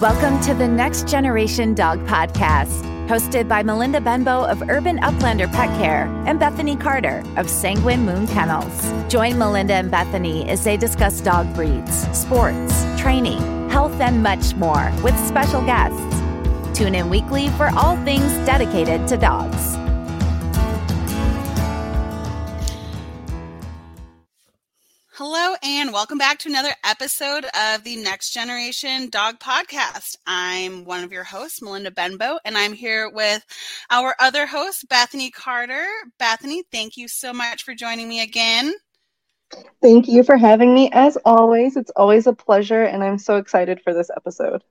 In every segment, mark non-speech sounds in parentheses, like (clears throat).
Welcome to the Next Generation Dog Podcast, hosted by Melinda Benbow of Urban Uplander Pet Care and Bethany Carter of Sanguine Moon Kennels. Join Melinda and Bethany as they discuss dog breeds, sports, training, health, and much more with special guests. Tune in weekly for all things dedicated to dogs. Hello, and welcome back to another episode of the Next Generation Dog Podcast. I'm one of your hosts, Melinda Benbow, and I'm here with our other host, Bethany Carter. Bethany, thank you so much for joining me again. Thank you for having me. As always, it's always a pleasure, and I'm so excited for this episode.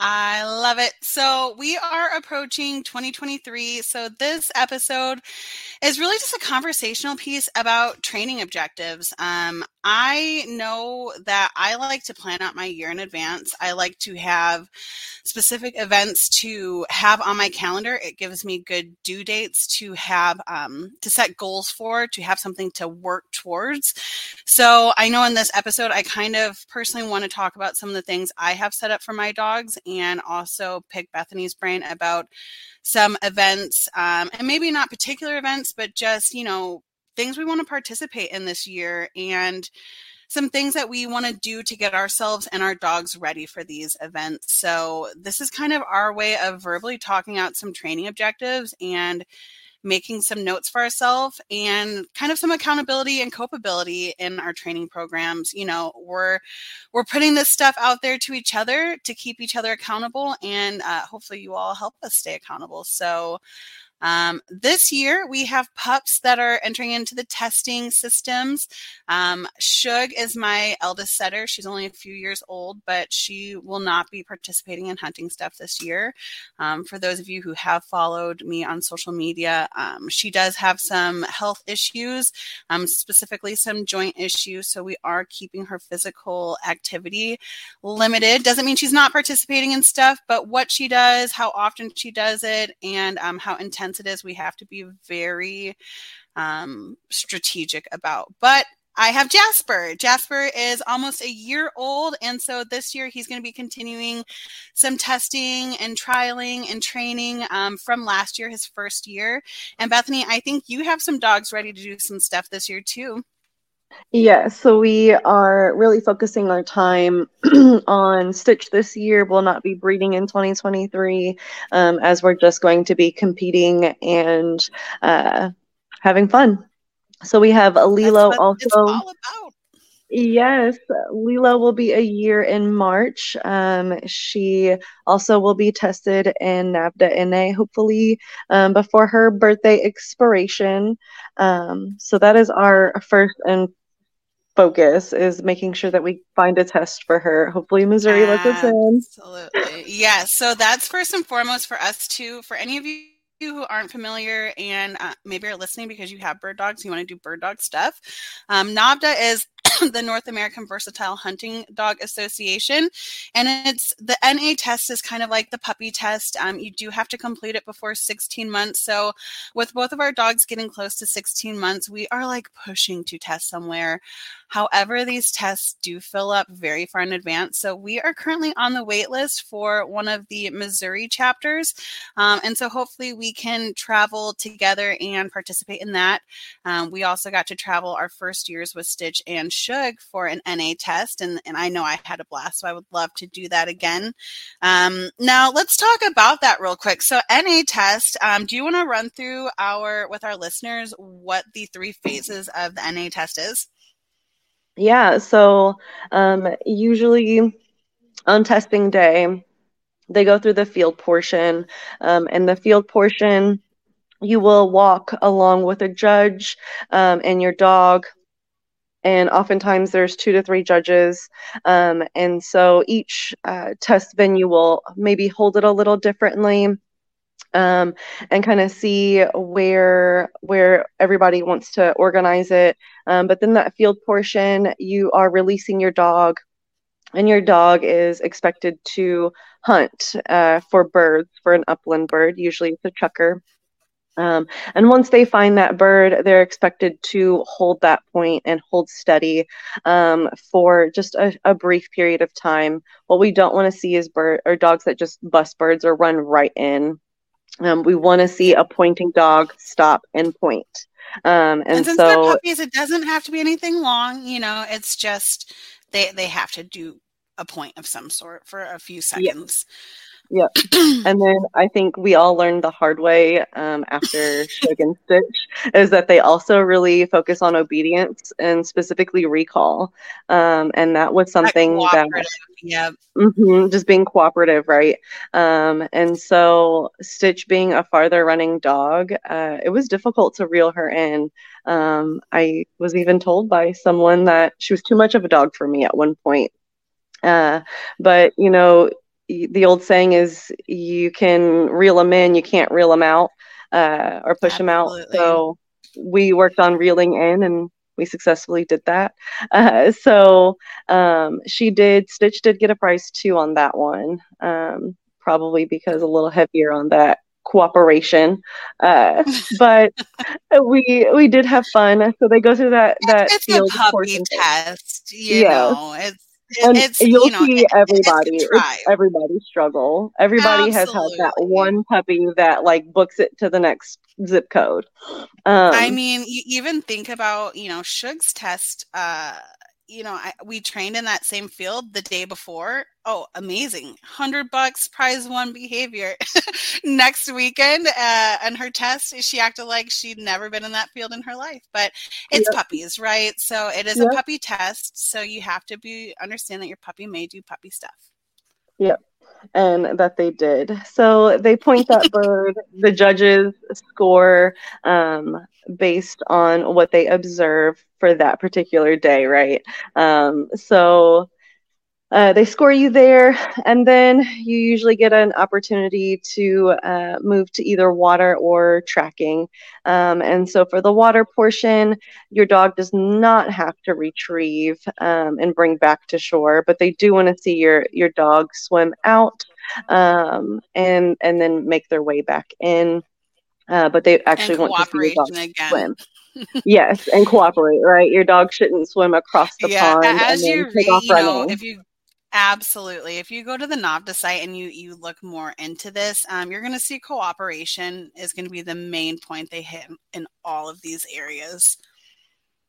I love it. So, we are approaching 2023. So, this episode is really just a conversational piece about training objectives. Um, I know that I like to plan out my year in advance. I like to have specific events to have on my calendar. It gives me good due dates to have um, to set goals for, to have something to work towards. So, I know in this episode, I kind of personally want to talk about some of the things I have set up for my dogs and also pick Bethany's brain about some events um, and maybe not particular events, but just, you know, things we want to participate in this year and some things that we want to do to get ourselves and our dogs ready for these events. So, this is kind of our way of verbally talking out some training objectives and making some notes for ourselves and kind of some accountability and copability in our training programs. You know we're we're putting this stuff out there to each other to keep each other accountable and uh, hopefully you all help us stay accountable. So um, this year, we have pups that are entering into the testing systems. Um, Shug is my eldest setter. She's only a few years old, but she will not be participating in hunting stuff this year. Um, for those of you who have followed me on social media, um, she does have some health issues, um, specifically some joint issues. So we are keeping her physical activity limited. Doesn't mean she's not participating in stuff, but what she does, how often she does it, and um, how intense it is, we have to be very um, strategic about. But I have Jasper. Jasper is almost a year old. And so this year he's going to be continuing some testing and trialing and training um, from last year, his first year. And Bethany, I think you have some dogs ready to do some stuff this year too. Yeah, so we are really focusing our time (clears throat) on Stitch this year. We'll not be breeding in 2023 um, as we're just going to be competing and uh, having fun. So we have Lilo also. Yes, Lilo will be a year in March. Um, she also will be tested in NAVHDA NA, hopefully um, before her birthday expiration. Um, so that is our first and focus is making sure that we find a test for her. Hopefully, Missouri lets us in. Absolutely. yes. So that's first and foremost for us too. For any of you who aren't familiar and uh, maybe are listening because you have bird dogs, you want to do bird dog stuff. Um, NAVHDA is (coughs) the North American Versatile Hunting Dog Association. And it's the NA test is kind of like the puppy test. Um, you do have to complete it before 16 months. So, with both of our dogs getting close to 16 months, we are like pushing to test somewhere. However, these tests do fill up very far in advance. So, we are currently on the wait list for one of the Missouri chapters. Um, and so, hopefully, we can travel together and participate in that. Um, we also got to travel our first years with Stitch and Shug for an NA test, and, and I know I had a blast, so I would love to do that again. Um, now, let's talk about that real quick. So, NA test, um, do you want to run through our with our listeners what the three phases of the NA test is? Yeah, so um, usually on testing day, they go through the field portion, um, and the field portion you will walk along with a judge um, and your dog and oftentimes there's two to three judges um, and so each uh, test venue will maybe hold it a little differently um, and kind of see where where everybody wants to organize it um, but then that field portion you are releasing your dog and your dog is expected to hunt uh, for birds for an upland bird usually it's a chukar Um, and once they find that bird, they're expected to hold that point and hold steady um, for just a, a, brief period of time. What we don't want to see is bird or dogs that just bust birds or run right in. Um, we want to see a pointing dog stop and point. Um, and, and, since so, they're puppies, it doesn't have to be anything long. You know, it's just they they have to do a point of some sort for a few seconds. Yep. (clears throat) and then I think we all learned the hard way um, after Shug and Stitch is that they also really focus on obedience and specifically recall. Um, and that was something that, that yeah, mm-hmm, just being cooperative, right? Um, and so Stitch being a farther running dog, uh, it was difficult to reel her in. Um, I was even told by someone that she was too much of a dog for me at one point. Uh, but you know, the old saying is you can reel them in, you can't reel them out uh, or push Absolutely. them out. So we worked on reeling in and we successfully did that. (laughs) Uh, so um, she did, Stitch did get a prize two on that one, um, probably because a little heavier on that cooperation uh, (laughs) but we we did have fun so they go through that that it's field a puppy test you yes. know it's and it's, you'll you know, see everybody. It's everybody struggle. Everybody Absolutely. has had that one puppy that like books it to the next zip code. Um, i mean you even think about you know shug's test uh you know, I, we trained in that same field the day before. Oh, amazing. 100 bucks, prize one behavior. (laughs) Next weekend, uh, and her test, she acted like she'd never been in that field in her life. But it's yep. puppies, right? So it is yep. a puppy test. So you have to be understand that your puppy may do puppy stuff. Yep and that they did. So they point that bird. (laughs) The judges score um, based on what they observe for that particular day, right? Um, so uh, they score you there, and then you usually get an opportunity to uh, move to either water or tracking. Um, and so, for the water portion, your dog does not have to retrieve um, and bring back to shore, but they do want to see your your dog swim out um, and and then make their way back in. Uh, but they actually want to see your dog again. swim. yes, and cooperate. Right, your dog shouldn't swim across the yeah, pond and then take read, off running. Know, if you Absolutely. If you go to the NAVHDA site and you you look more into this, um, you're going to see cooperation is going to be the main point they hit in all of these areas.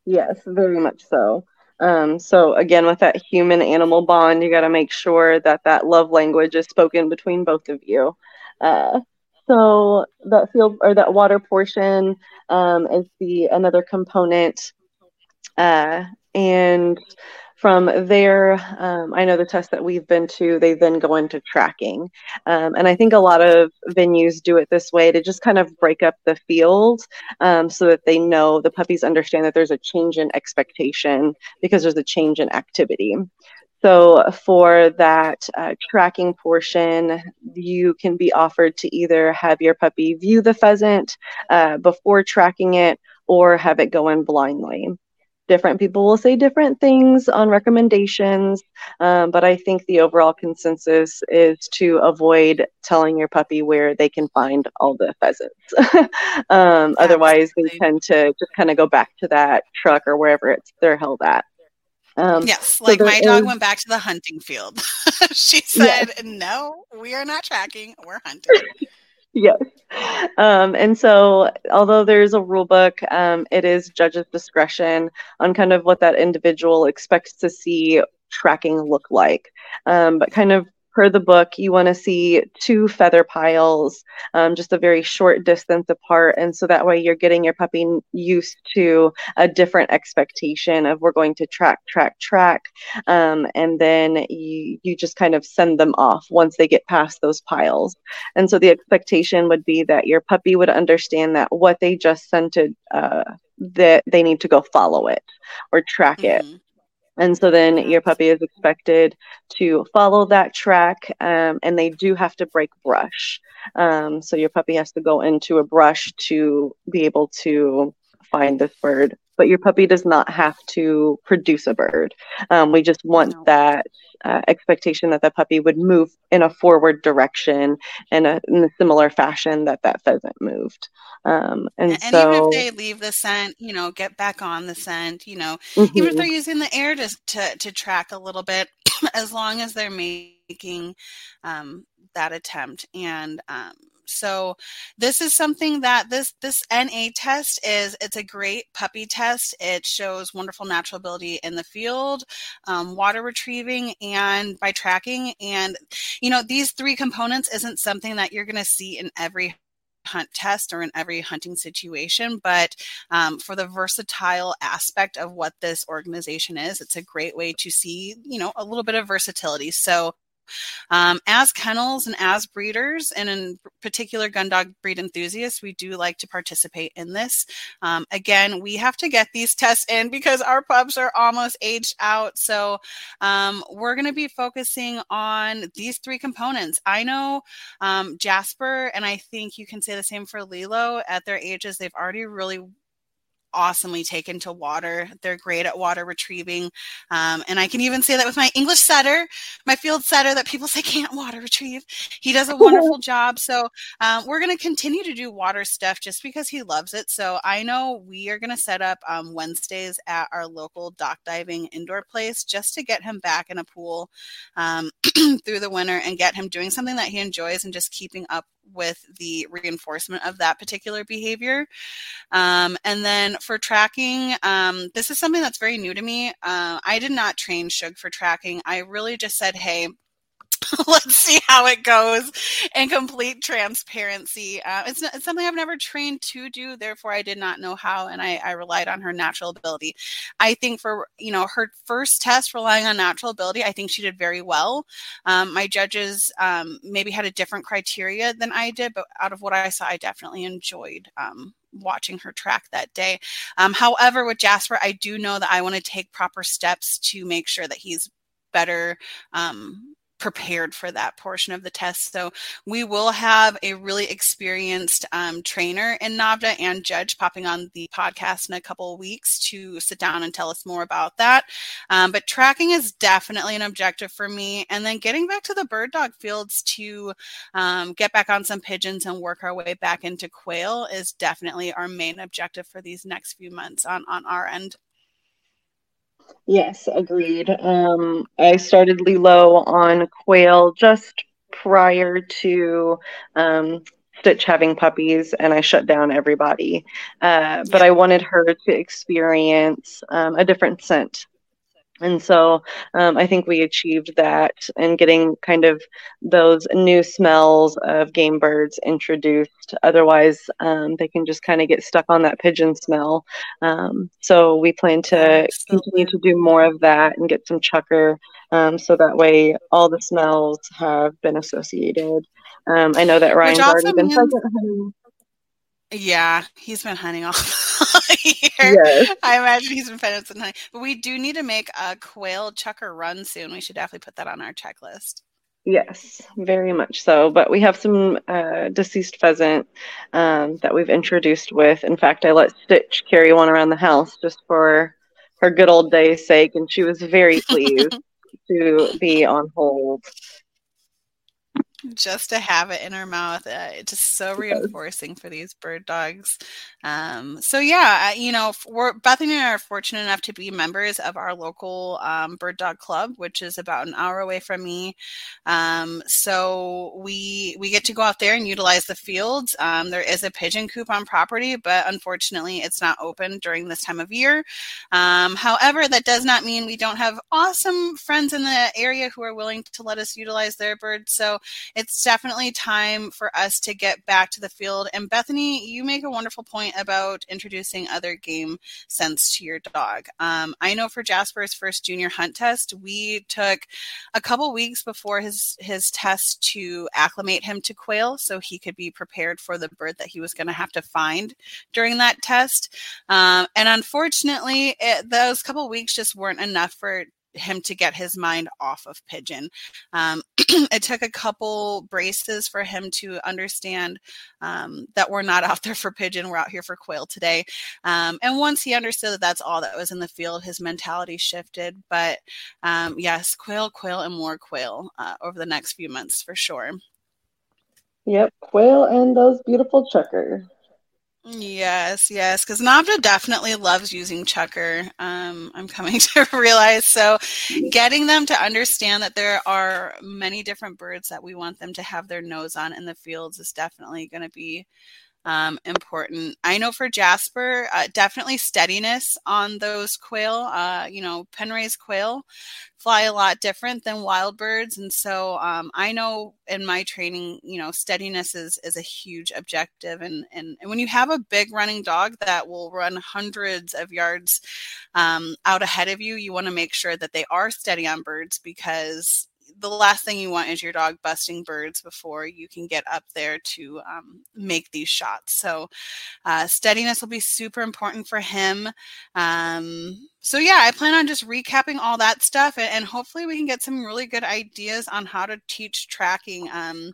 Yes, very much so. Um, so again, with that human animal bond, you got to make sure that that love language is spoken between both of you. Uh, so that field or that water portion um, is the another component, uh, and from there, um, I know the test that we've been to, they then go into tracking. Um, and I think a lot of venues do it this way to just kind of break up the field um, so that they know the puppies understand that there's a change in expectation because there's a change in activity. So, for that uh, tracking portion, you can be offered to either have your puppy view the pheasant uh, before tracking it or have it go in blindly different people will say different things on recommendations, um, but I think the overall consensus is to avoid telling your puppy where they can find all the pheasants. (laughs) um, otherwise, they tend to just kind of go back to that truck or wherever it's they're held at. Um, yes, like so my dog is, went back to the hunting field. (laughs) she said, yes. "No, we are not tracking. We're hunting." (laughs) (laughs) yes. Um, and so, although there's a rule book, um, it is judge's discretion on kind of what that individual expects to see tracking look like. Um, but kind of per the book, you want to see two feather piles, um, just a very short distance apart. And so that way you're getting your puppy used to a different expectation of we're going to track, track, track. Um, and then you, you just kind of send them off once they get past those piles. And so the expectation would be that your puppy would understand that what they just scented, uh, that they need to go follow it or track mm-hmm. it. And so then your puppy is expected to follow that track, um, and they do have to break brush. Um, so your puppy has to go into a brush to be able to find this bird but your puppy does not have to produce a bird. Um, we just want no. that uh, expectation that the puppy would move in a forward direction in a, in a similar fashion that that pheasant moved. Um, and, and, so, even if they leave the scent, you know, get back on the scent, you know, mm-hmm. even if they're using the air to, to, to track a little bit, (clears throat) as long as they're making um, that attempt. And um, so this is something that this this NA test is it's a great puppy test. It shows wonderful natural ability in the field, um, water retrieving, and by tracking. And you know these three components isn't something that you're going to see in every hunt test or in every hunting situation, but um, for the versatile aspect of what this organization is, it's a great way to see, you know, a little bit of versatility. So um, as kennels and as breeders, and in particular gun dog breed enthusiasts, we do like to participate in this. Um, again, we have to get these (laughs) tests in because our pups are almost aged out. So um, we're going to be focusing on these three components. I know um, Jasper, and I think you can say the same for Lilo. At their ages, they've already really awesomely taken to water. They're great at water retrieving. Um, and I can even say that with my English setter, my field setter that people say can't water retrieve. He does a (laughs) wonderful job. So um, we're going to continue to do water stuff just because he loves it. So I know we are going to set up um, Wednesdays at our local dock diving indoor place just to get him back in a pool um, (clears throat) through the winter and get him doing something that he enjoys and just keeping up with the reinforcement of that particular behavior. Um, and then for tracking, um, this is something that's very new to me. Uh, I did not train Shug for tracking. I really just said, hey, (laughs) let's see how it goes in complete transparency. Uh, it's, it's, something I've never trained to do, therefore I did not know how, and I, I, relied on her natural ability. I think for you know her first test, relying on natural ability, I think she did very well. Um, my judges um, maybe had a different criteria than I did, but out of what I saw, I definitely enjoyed um, watching her track that day. Um, however, with Jasper, I do know that I want to take proper steps to make sure that he's better um, prepared for that portion of the test. So we will have a really experienced um, trainer in NAVHDA and judge popping on the podcast in a couple of weeks to sit down and tell us more about that. Um, but tracking is definitely an objective for me. And then getting back to the bird dog fields to um, get back on some pigeons and work our way back into quail is definitely our main objective for these next few months on, on our end. Yes, agreed. Um, I started Lilo on quail just prior to um, Stitch having puppies, and I shut down everybody. Uh, but I wanted her to experience um, a different scent and so um, I think we achieved that and getting kind of those new smells of game birds introduced. Otherwise, um, they can just kind of get stuck on that pigeon smell. Um, so we plan to continue to do more of that and get some chukar um, so that way all the smells have been associated. Um, I know that Ryan's already been means- yeah, he's been hunting all (laughs) (laughs) year. Yes. I imagine he's been pheasant hunting. But we do need to make a quail chukar run soon. We should definitely put that on our checklist. Yes, very much so. But we have some uh, deceased pheasant um, that we've introduced with. In fact, I let Stitch carry one around the house just for her good old day's sake, and she was very (laughs) pleased to be on hold just to have it in her mouth. Uh, it's just so reinforcing for these bird dogs. Um, so yeah, you know, we're, Bethany and I are fortunate enough to be members of our local um, bird dog club, which is about an hour away from me. Um, so we we get to go out there and utilize the fields. Um, there is a pigeon coop on property, but unfortunately, it's not open during this time of year. Um, however, that does not mean we don't have awesome friends in the area who are willing to let us utilize their birds. So it's definitely time for us to get back to the field. And Bethany, you make a wonderful point about introducing other game sense to your dog. Um, I know for Jasper's first junior hunt test, we took a couple weeks before his his test to acclimate him to quail, so he could be prepared for the bird that he was going to have to find during that test. Um, and unfortunately, it, those couple weeks just weren't enough for him to get his mind off of pigeon. Um, (clears throat) it took a couple braces for him to understand um, that we're not out there for pigeon, we're out here for quail today. Um, and once he understood that that's all that was in the field, his mentality shifted. But um, yes, quail, quail, and more quail uh, over the next few months for sure. Yep, quail and those beautiful chukar. Yes, yes, because NAVHDA definitely loves using chukar. Um, I'm coming (laughs) to realize. So, getting them to understand that there are many different birds that we want them to have their nose on in the fields is definitely going to be um, important. I know for Jasper, uh, definitely steadiness on those quail. Uh, you know, pen raised quail fly a lot different than wild birds, and so um, I know in my training, you know, steadiness is is a huge objective. And and, and when you have a big running dog that will run hundreds of yards um, out ahead of you, you want to make sure that they are steady on birds because the last thing you want is your dog busting birds before you can get up there to um, make these shots. So, uh, steadiness will be super important for him. Um, so, yeah, I plan on just recapping all that stuff and, and, hopefully we can get some really good ideas on how to teach tracking. Um,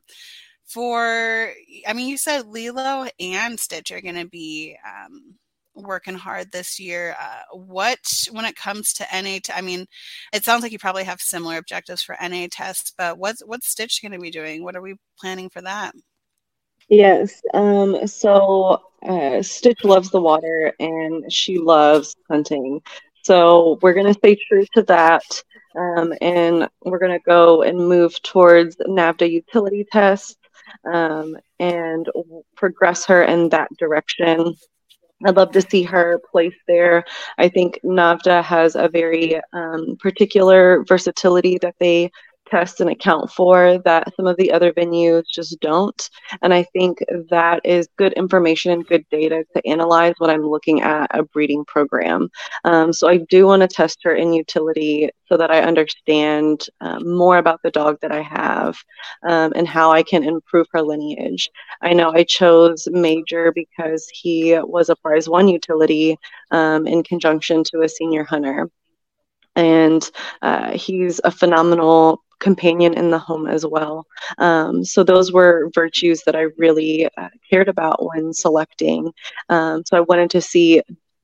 for, I mean, you said Lilo and Stitch are going to be um, working hard this year. Uh, what, when it comes to NA, t- I mean, it sounds like you probably have similar objectives for NA tests, but what's what's Stitch going to be doing? What are we planning for that? Yes. Um, so uh, Stitch loves the water and she loves hunting. So we're going to stay true to that. Um, and we're going to go and move towards NAVHDA utility tests um, and progress her in that direction. I'd love to see her placed there. I think NAVHDA has a very um, particular versatility that they test and account for that some of the other venues just don't. And I think that is good information and good data to analyze when I'm looking at a breeding program. Um, so I do want to test her in utility so that I understand um, more about the dog that I have um, and how I can improve her lineage. I know I chose Major because he was a prize one utility um, in conjunction to a senior hunter and uh, he's a phenomenal companion in the home as well. Um, so those were virtues that I really uh, cared about when selecting. Um, so I wanted to see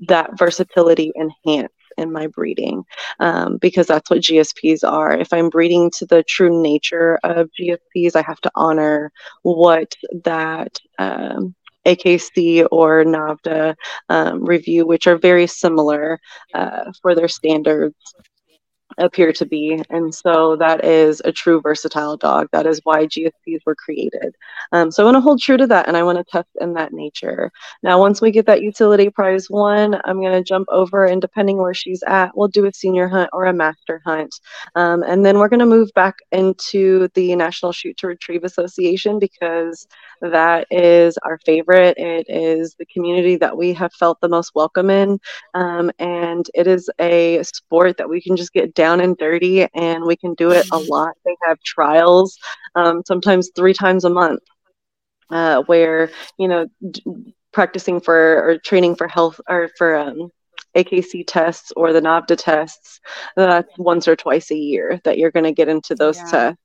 that versatility enhanced in my breeding um, because that's what GSPs are. If I'm breeding to the true nature of GSPs, I have to honor what that. Um, AKC or NAVHDA um, review, which are very similar uh, for their standards appear to be. And so that is a true versatile dog. That is why GSPs were created. Um, so I want to hold true to that and I want to test in that nature. Now, once we get that utility prize one, I'm going to jump over and depending where she's at, we'll do a senior hunt or a master hunt. Um, and then we're going to move back into the National Shoot to Retrieve Association because that is our favorite. It is the community that we have felt the most welcome in. Um, and it is a sport that we can just get down and dirty and we can do it a lot. They have trials um, sometimes three times a month uh, where, you know, d- practicing for or training for health or for um, AKC tests or the NAVHDA tests, that's once or twice a year that you're going to get into those yeah. tests.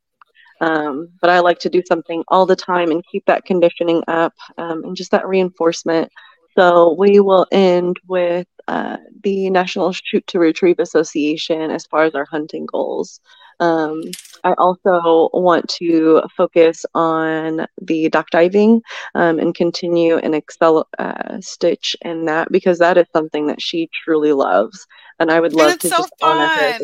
Um, but I like to do something all the time and keep that conditioning up um, and just that reinforcement. So we will end with uh, the National Shoot to Retrieve Association as far as our hunting goals. Um, I also want to focus on the dock diving um, and continue and excel uh, Stitch in that because that is something that she truly loves and I would love to so just fun. honor her.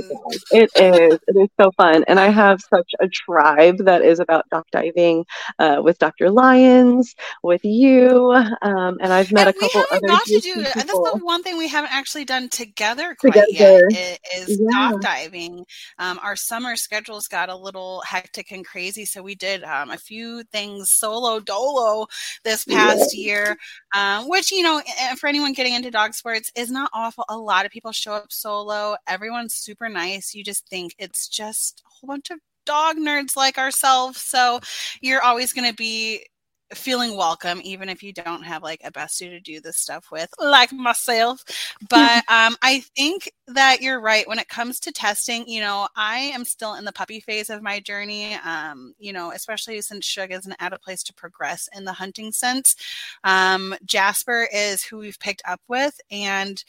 It is. It is so fun, and I have such a tribe that is about dock diving uh, with Dr. Lyons, with you, um, and I've met and a couple other. Got to do, that's the one thing we haven't actually done together quite together. yet is, yeah. dock diving. Um, our summer schedules got a little hectic and crazy, so we did um, a few things solo dolo this past yeah. year, um, which you know, for anyone getting into dog sports is not awful. A lot of people show up solo. Everyone's super nice. You just think it's just a whole bunch of dog nerds like ourselves. So you're always going to be feeling welcome, even if you don't have like a bestie to do this stuff with, like myself. (laughs) But um, I think that you're right when it comes to testing. You know, I am still in the puppy phase of my journey. Um, you know, especially since Shug isn't at a place to progress in the hunting sense. Um, Jasper is who we've picked up with, and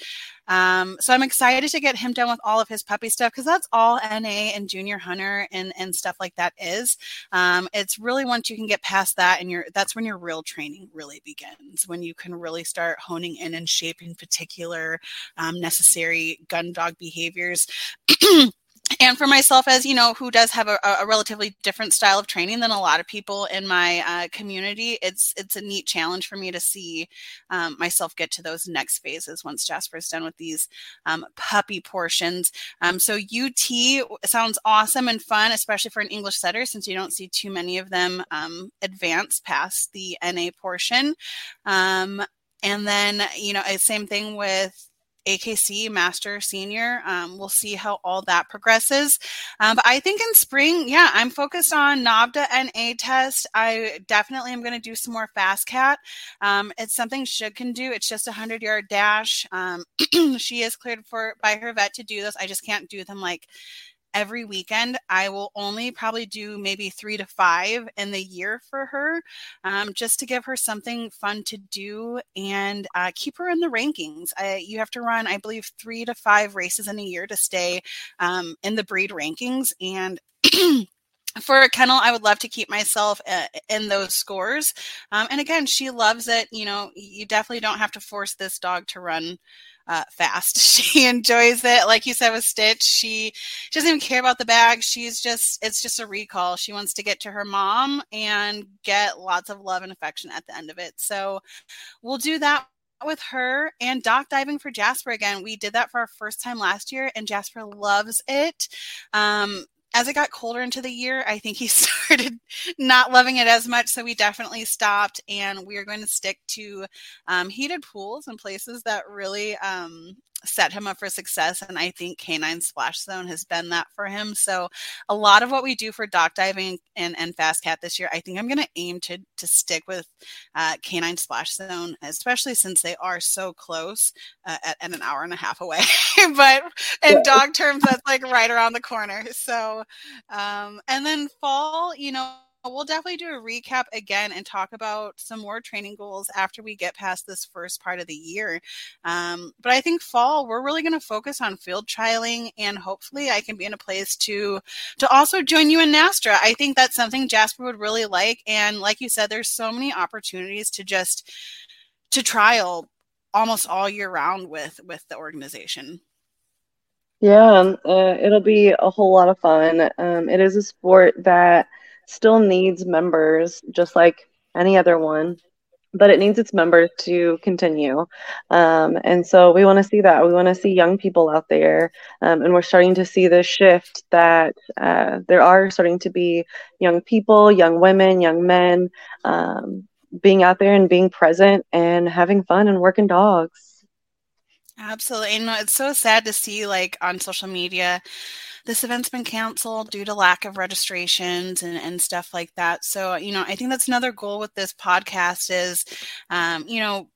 um, so I'm excited to get him done with all of his puppy stuff because that's all NA and junior hunter and and stuff like that is. Um, it's really once you can get past that and you're that's when your real training really begins when you can really start honing in and shaping particular um, necessary gun dog behaviors. (clears throat) and for myself as you know who does have a, a, relatively different style of training than a lot of people in my uh, community it's it's a neat challenge for me to see um, myself get to those next phases once jasper's done with these um, puppy portions. Um, so ut sounds awesome and fun especially for an english setter since you don't see too many of them um, advance past the na portion. Um, and then you know same thing with AKC Master Senior. Um, we'll see how all that progresses. Um, but I think in spring, yeah, I'm focused on NAVHDA and A test. I definitely am going to do some more fast cat. Um, it's something Shug can do. It's just a hundred yard dash. Um, (clears throat) she is cleared for by her vet to do this. I just can't do them like every weekend. I will only probably do maybe three to five in the year for her, um, just to give her something fun to do and uh, keep her in the rankings. I, you have to run, I believe, three to five races in a year to stay um, in the breed rankings. And (clears throat) for a kennel, I would love to keep myself uh, in those scores. Um, and again, she loves it. You know, you definitely don't have to force this dog to run uh, fast. (laughs) She enjoys it. Like you said with Stitch, she, she doesn't even care about the bag. She's just, it's just a recall. She wants to get to her mom and get lots of love and affection at the end of it. So we'll do that with her and dock diving for Jasper again. We did that for our first time last year, and Jasper loves it. Um, as it got colder into the year, I think he (laughs) started not loving it as much. So we definitely stopped, and we are going to stick to um, heated pools and places that really um, set him up for success. And I think K9 Splash Zone has been that for him. So a lot of what we do for dock diving and, and Fast Cat this year, I think I'm going to aim to to stick with uh, K9 Splash Zone, especially since they are so close uh, at, at, an hour and a half away. (laughs) but in dog terms, that's like right around the corner. So, um, and then fall, you know we'll definitely do a recap again and talk about some more training goals after we get past this first part of the year. Um, but I think fall, we're really going to focus on field trialing, and hopefully, I can be in a place to to also join you in NSTRA. I think that's something Jasper would really like, and like you said, there's so many opportunities to just to trial almost all year round with with the organization. Yeah, uh, it'll be a whole lot of fun. Um, it is a sport that still needs members just like any other one but it needs its members to continue. Um, and so we want to see that. We want to see young people out there um, and we're starting to see this shift that uh, there are starting to be young people young women young men um, being out there and being present and having fun and working dogs. Absolutely. And it's so sad to see like on social media this event's been canceled due to lack of registrations and, and stuff like that. So, you know, I think that's another goal with this podcast is, um, you know,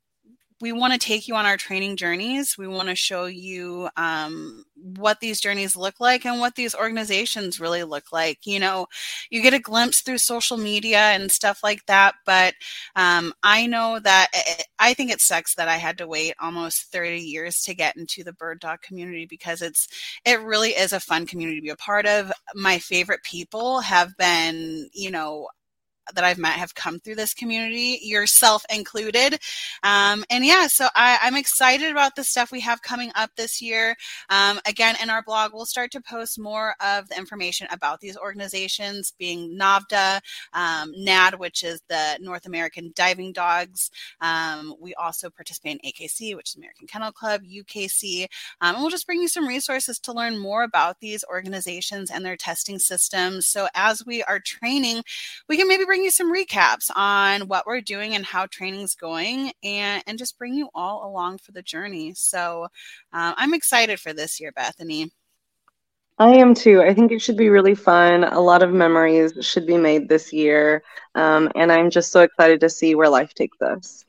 we want to take you on our training journeys. We want to show you um, what these journeys look like and what these organizations really look like. You know, you get a glimpse through social media and stuff like that, but um, I know that it, I think it sucks that I had to wait almost 30 years to get into the bird dog community because it's it really is a fun community to be a part of. My favorite people have been, you know, that I've met have come through this community, yourself included. Um, and yeah, so I, am excited about the stuff we have coming up this year. Um, again, in our blog, we'll start to post more of the information about these organizations, being NAVHDA, um, NAD, which is the North American Diving Dogs. Um, we also participate in AKC, which is American Kennel Club, UKC, um, and we'll just bring you some resources to learn more about these organizations and their testing systems. So as we are training, we can maybe bring you some recaps on what we're doing and how training's going and, and just bring you all along for the journey. So uh, I'm excited for this year, Bethany. I am too. I think it should be really fun. A lot of memories should be made this year. Um, and I'm just so excited to see where life takes us.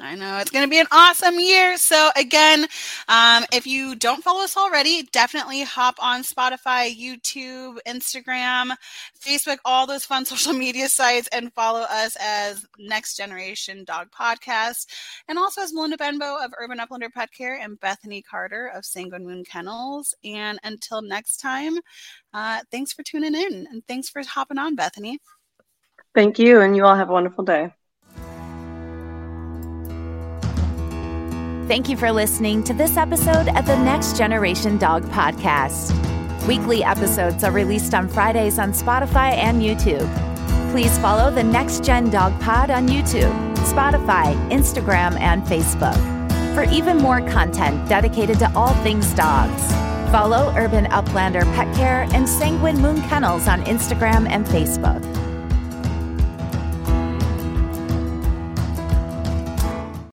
I know it's going to be an awesome year. So, again, um, if you don't follow us already, definitely hop on Spotify, YouTube, Instagram, Facebook, all those fun (laughs) social media sites, and follow us as Next Generation Dog Podcast. And also as Melinda Benbow of Urban Uplander Pet Care and Bethany Carter of Sanguine Moon Kennels. And until next time, uh, thanks for tuning in and thanks for hopping on, Bethany. Thank you. And you all have a wonderful day. Thank you for listening to this episode of the Next Generation Dog Podcast. Weekly episodes are released on Fridays on Spotify and YouTube. Please follow the Next Gen Dog Pod on YouTube, Spotify, Instagram, and Facebook for even more content dedicated to all things dogs. Follow Urban Uplander Pet Care and Sanguine Moon Kennels on Instagram and Facebook.